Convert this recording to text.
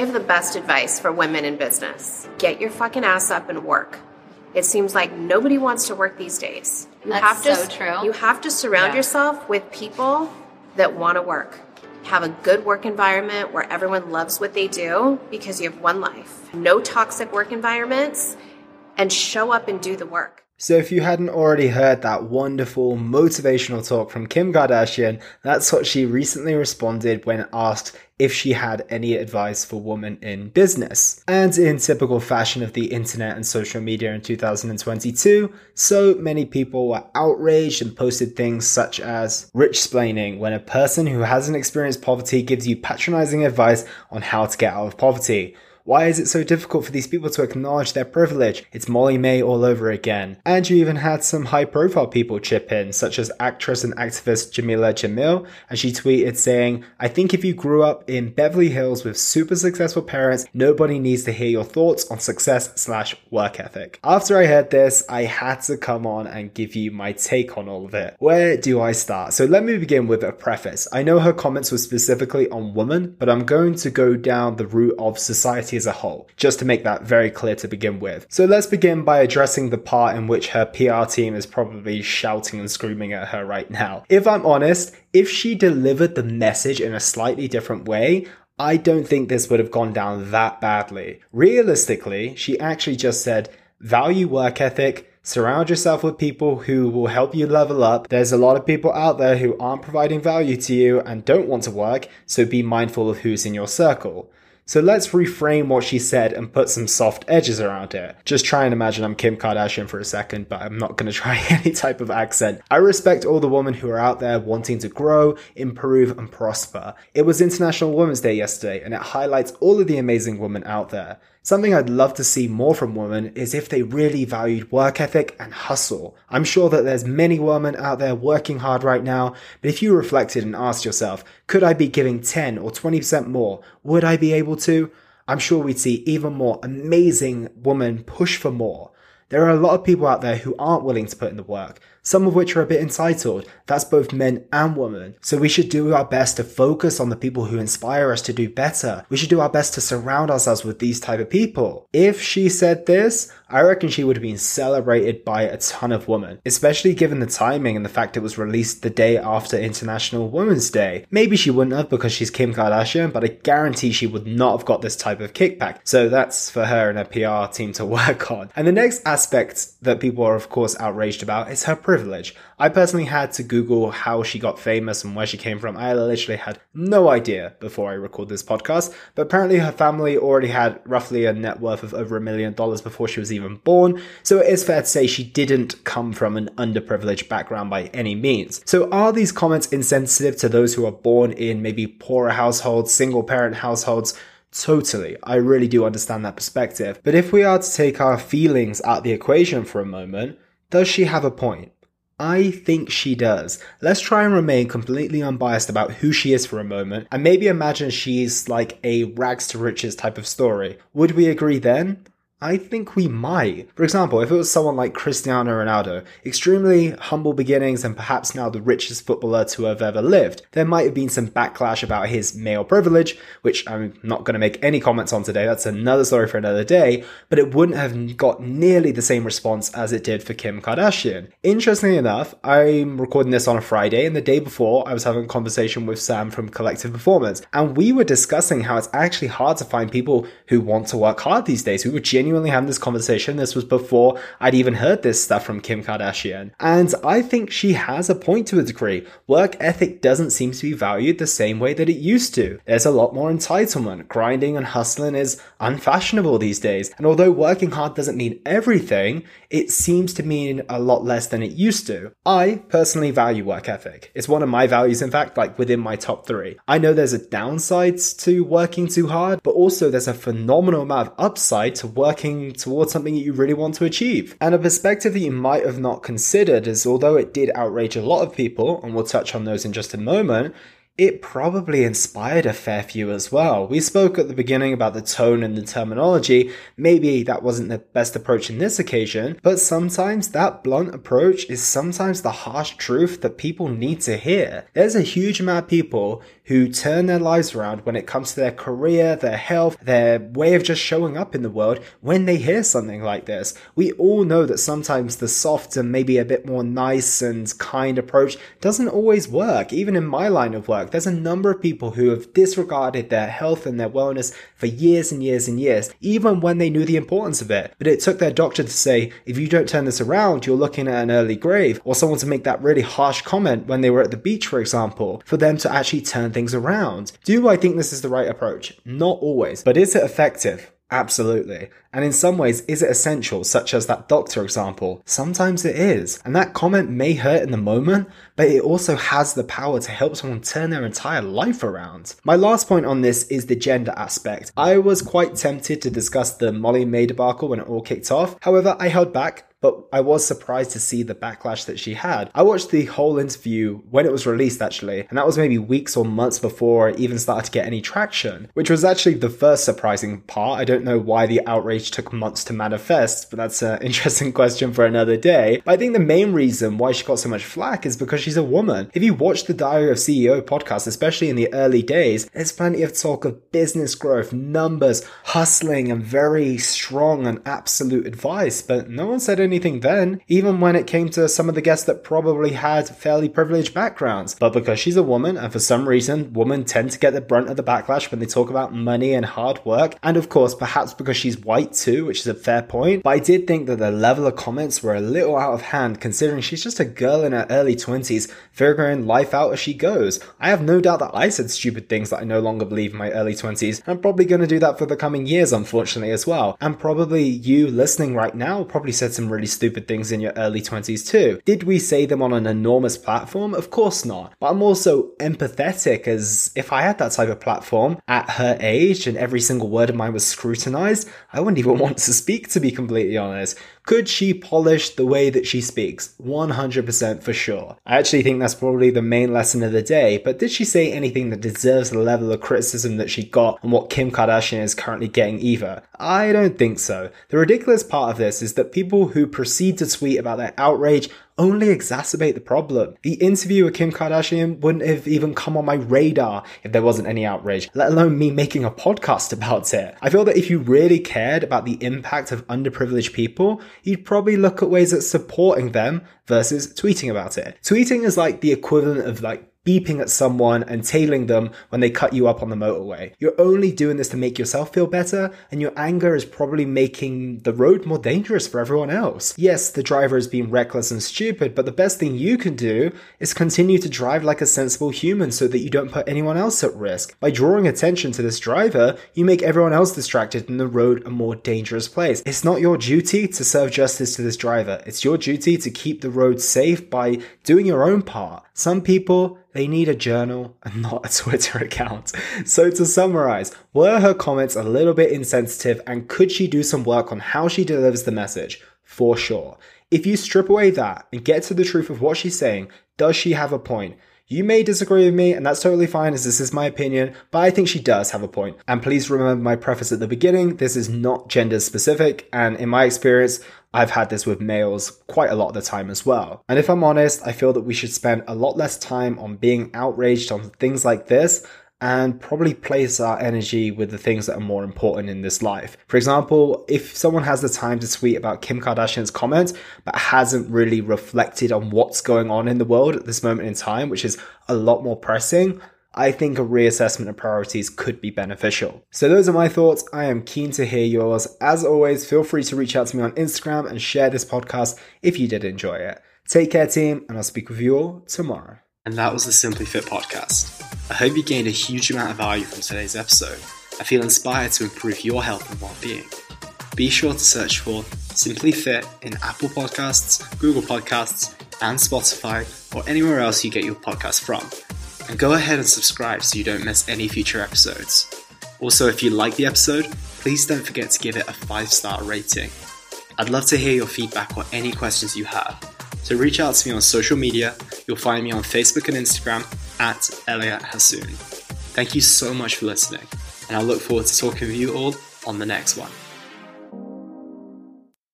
have the best advice for women in business get your fucking ass up and work. It seems like nobody wants to work these days. You That's have to, so true. You have to surround Yeah. yourself with people that want to work. Have a good work environment where everyone loves what they do because you have one life. No toxic work environments and show up and do the work. So, if you hadn't already heard that wonderful motivational talk from Kim Kardashian, that's what she recently responded when asked if she had any advice for women in business. And in typical fashion of the internet and social media in 2022, so many people were outraged and posted things such as rich splaining when a person who hasn't experienced poverty gives you patronizing advice on how to get out of poverty. Why is it so difficult for these people to acknowledge their privilege? It's Molly-Mae all over again. And you even had some high profile people chip in, such as actress and activist Jameela Jamil, and she tweeted saying, I think if you grew up in Beverly Hills with super successful parents, nobody needs to hear your thoughts on success slash work ethic. After I heard this, I had to come on and give you my take on all of it. Where do I start? So let me begin with a preface. I know her comments were specifically on women, but I'm going to go down the route of society as a whole, just to make that very clear to begin with. So let's begin by addressing the part in which her PR team is probably shouting and screaming at her right now. If I'm honest, if she delivered the message in a slightly different way, I don't think this would have gone down that badly. Realistically, she actually just said, value work ethic, Surround yourself with people who will help you level up. There's a lot of people out there who aren't providing value to you and don't want to work, so be mindful of who's in your circle. So let's reframe what she said and put some soft edges around it. Just try and imagine I'm Kim Kardashian for a second, but I'm not going to try any type of accent. I respect all the women who are out there wanting to grow, improve, and prosper. It was International Women's Day yesterday, and it highlights all of the amazing women out there. Something I'd love to see more from women is if they really valued work ethic and hustle. I'm sure that there's many women out there working hard right now, but if you reflected and asked yourself, could I be giving 10 or 20% more? Would I be able to? I'm sure we'd see even more amazing women push for more. There are a lot of people out there who aren't willing to put in the work, some of which are a bit entitled. That's both men and women. So we should do our best to focus on the people who inspire us to do better. We should do our best to surround ourselves with these type of people. If she said this, I reckon she would have been celebrated by a ton of women, especially given the timing and the fact it was released the day after International Women's Day. Maybe she wouldn't have because she's Kim Kardashian, but I guarantee she would not have got this type of kickback. So that's for her and her PR team to work on. And the next aspect that people are of course outraged about is her privilege. I personally had to Google how she got famous and where she came from. I literally had no idea before I recorded this podcast, but apparently her family already had roughly a net worth of over a million dollars before she was even born. So it is fair to say she didn't come from an underprivileged background by any means. So are these comments insensitive to those who are born in maybe poorer households, single parent households? Totally. I really do understand that perspective. But if we are to take our feelings out the equation for a moment, does she have a point? I think she does. Let's try and remain completely unbiased about who she is for a moment and maybe imagine she's like a rags to riches type of story. Would we agree then? I think we might. For example, if it was someone like Cristiano Ronaldo, extremely humble beginnings and perhaps now the richest footballer to have ever lived, there might have been some backlash about his male privilege, which I'm not going to make any comments on today. That's another story for another day, but it wouldn't have got nearly the same response as it did for Kim Kardashian. Interestingly enough, I'm recording this on a Friday and the day before I was having a conversation with Sam from Collective Performance and we were discussing how it's actually hard to find people who want to work hard these days. We were genuinely having this conversation. This was before I'd even heard this stuff from Kim Kardashian. And I think she has a point to a degree. Work ethic doesn't seem to be valued the same way that it used to. There's a lot more entitlement. Grinding and hustling is unfashionable these days. And although working hard doesn't mean everything, it seems to mean a lot less than it used to. I personally value work ethic. It's one of my values, in fact, like within my top three. I know there's a downside to working too hard, but also there's a phenomenal amount of upside to working towards something that you really want to achieve. And a perspective that you might have not considered is although it did outrage a lot of people, and we'll touch on those in just a moment, it probably inspired a fair few as well. We spoke at the beginning about the tone and the terminology. Maybe that wasn't the best approach in this occasion, but sometimes that blunt approach is sometimes the harsh truth that people need to hear. There's a huge amount of people who turn their lives around when it comes to their career, their health, their way of just showing up in the world when they hear something like this. We all know that sometimes the soft and maybe a bit more nice and kind approach doesn't always work. Even in my line of work, there's a number of people who have disregarded their health and their wellness for years and years and years, even when they knew the importance of it. But it took their doctor to say, if you don't turn this around, you're looking at an early grave, or someone to make that really harsh comment when they were at the beach, for example, for them to actually turn things around. Do I think this is the right approach? Not always, but is it effective? Absolutely. And in some ways, is it essential, such as that doctor example? Sometimes it is. And that comment may hurt in the moment, but it also has the power to help someone turn their entire life around. My last point on this is the gender aspect. I was quite tempted to discuss the Molly-Mae debacle when it all kicked off. However, I held back but I was surprised to see the backlash that she had. I watched the whole interview when it was released, actually, and that was maybe weeks or months before it even started to get any traction, which was actually the first surprising part. I don't know why the outrage took months to manifest, but that's an interesting question for another day. But I think the main reason why she got so much flack is because she's a woman. If you watch the Diary of CEO podcast, especially in the early days, there's plenty of talk of business growth, numbers, hustling, and very strong and absolute advice, but no one said anything anything then, even when it came to some of the guests that probably had fairly privileged backgrounds. But because she's a woman, and for some reason, women tend to get the brunt of the backlash when they talk about money and hard work, and of course, perhaps because she's white too, which is a fair point. But I did think that the level of comments were a little out of hand considering she's just a girl in her early 20s, figuring life out as she goes. I have no doubt that I said stupid things that I no longer believe in my early 20s. I'm probably going to do that for the coming years, unfortunately, as well. And probably you listening right now probably said some really stupid things in your early 20s too. Did we say them on an enormous platform? Of course not. But I'm also empathetic as if I had that type of platform at her age and every single word of mine was scrutinized, I wouldn't even want to speak to be completely honest. Could she polish the way that she speaks? 100% for sure. I actually think that's probably the main lesson of the day, but did she say anything that deserves the level of criticism that she got and what Kim Kardashian is currently getting either? I don't think so. The ridiculous part of this is that people who proceed to tweet about their outrage only exacerbate the problem. The interview with Kim Kardashian wouldn't have even come on my radar if there wasn't any outrage, let alone me making a podcast about it. I feel that if you really cared about the impact of underprivileged people, you'd probably look at ways at supporting them versus tweeting about it. Tweeting is like the equivalent of like beeping at someone and tailing them when they cut you up on the motorway. You're only doing this to make yourself feel better, and your anger is probably making the road more dangerous for everyone else. Yes, the driver is being reckless and stupid, but the best thing you can do is continue to drive like a sensible human so that you don't put anyone else at risk. By drawing attention to this driver, you make everyone else distracted and the road a more dangerous place. It's not your duty to serve justice to this driver. It's your duty to keep the road safe by doing your own part. Some people they need a journal and not a Twitter account. So to summarize, were her comments a little bit insensitive and could she do some work on how she delivers the message? For sure. If you strip away that and get to the truth of what she's saying, does she have a point? You may disagree with me, and that's totally fine as this is my opinion, but I think she does have a point. And please remember my preface at the beginning this is not gender specific, and in my experience, I've had this with males quite a lot of the time as well. And if I'm honest, I feel that we should spend a lot less time on being outraged on things like this and probably place our energy with the things that are more important in this life. For example, if someone has the time to tweet about Kim Kardashian's comment, but hasn't really reflected on what's going on in the world at this moment in time, which is a lot more pressing, I think a reassessment of priorities could be beneficial. So those are my thoughts. I am keen to hear yours. As always, feel free to reach out to me on Instagram and share this podcast if you did enjoy it. Take care, team, and I'll speak with you all tomorrow. And that was the Simply Fit podcast. I hope you gained a huge amount of value from today's episode. I feel inspired to improve your health and well-being. Be sure to search for Simply Fit in Apple Podcasts, Google Podcasts, and Spotify, or anywhere else you get your podcast from and go ahead and subscribe so you don't miss any future episodes. Also, if you like the episode, please don't forget to give it a 5 star rating. I'd love to hear your feedback or any questions you have. So reach out to me on social media. You'll find me on Facebook and Instagram at Elliot Hasoon. Thank you so much for listening, and I look forward to talking with you all on the next one.